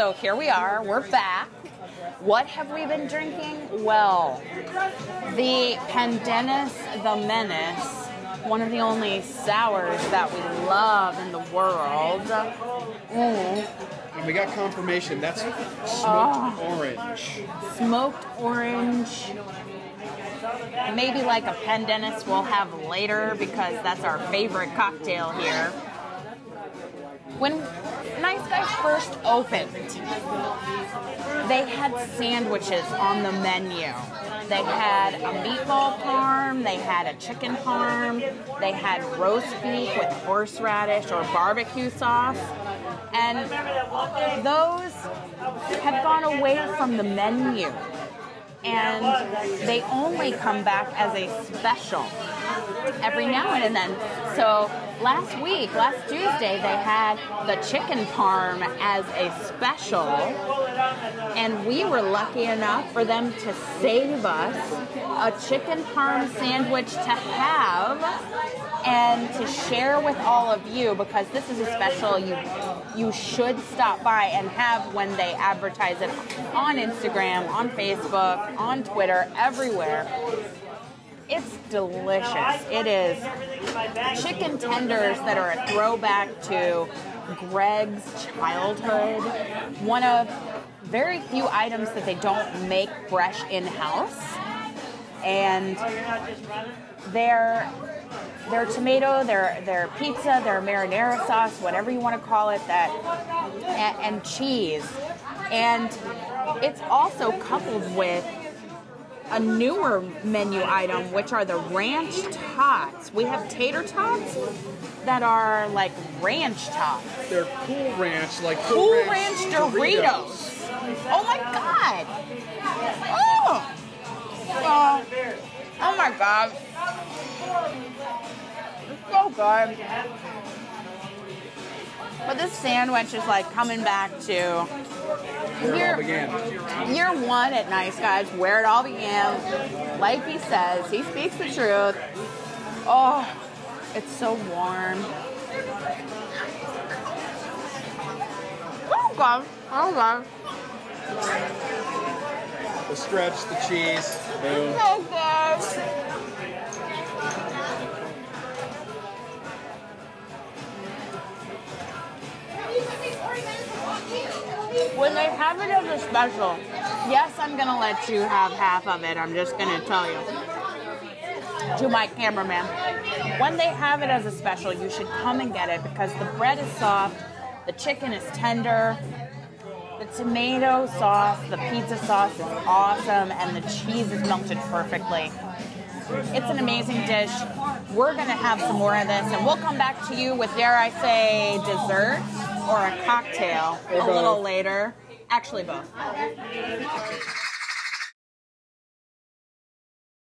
So here we are. We're back. What have we been drinking? Well, the Pendennis the Menace, one of the only sours that we love in the world. Mm. And we got confirmation. That's smoked orange. Smoked orange. Maybe like a Pendennis we'll have later because that's our favorite cocktail here. When Nice Guys first opened, they had sandwiches on the menu. They had a meatball parm, they had a chicken parm, they had roast beef with horseradish or barbecue sauce. And those have gone away from the menu. And they only come back as a special every now and then. So last week, last Tuesday, they had the chicken parm as a special, and we were lucky enough for them to save us a chicken parm sandwich to have and to share with all of you because this is a special you you should stop by and have when they advertise it on Instagram, on Facebook, on Twitter, everywhere. It's delicious. It is chicken tenders that are a throwback to Greg's childhood. One of very few items that they don't make fresh in house. And their their tomato, their their pizza, their marinara sauce, whatever you want to call it, that and, and cheese. And it's also coupled with a newer menu item, which are the ranch tots. We have tater tots that are like ranch tots. They're cool ranch, like Cool Ranch Doritos. Oh my god! Oh! Oh, oh my god! Good. But this sandwich is like coming back to year, year one at Nice Guys, where it all began. Like he says, he speaks the truth. Oh, it's so warm. Oh god! Oh god! The stretch, the cheese. Boom. When they have it as a special, yes, I'm gonna let you have half of it. I'm just gonna tell you. To my cameraman. When they have it as a special, you should come and get it because the bread is soft, the chicken is tender, the tomato sauce, the pizza sauce is awesome, and the cheese is melted perfectly. It's an amazing dish. We're gonna have some more of this, and we'll come back to you with, dare I say, dessert or a cocktail a little later. Actually, both.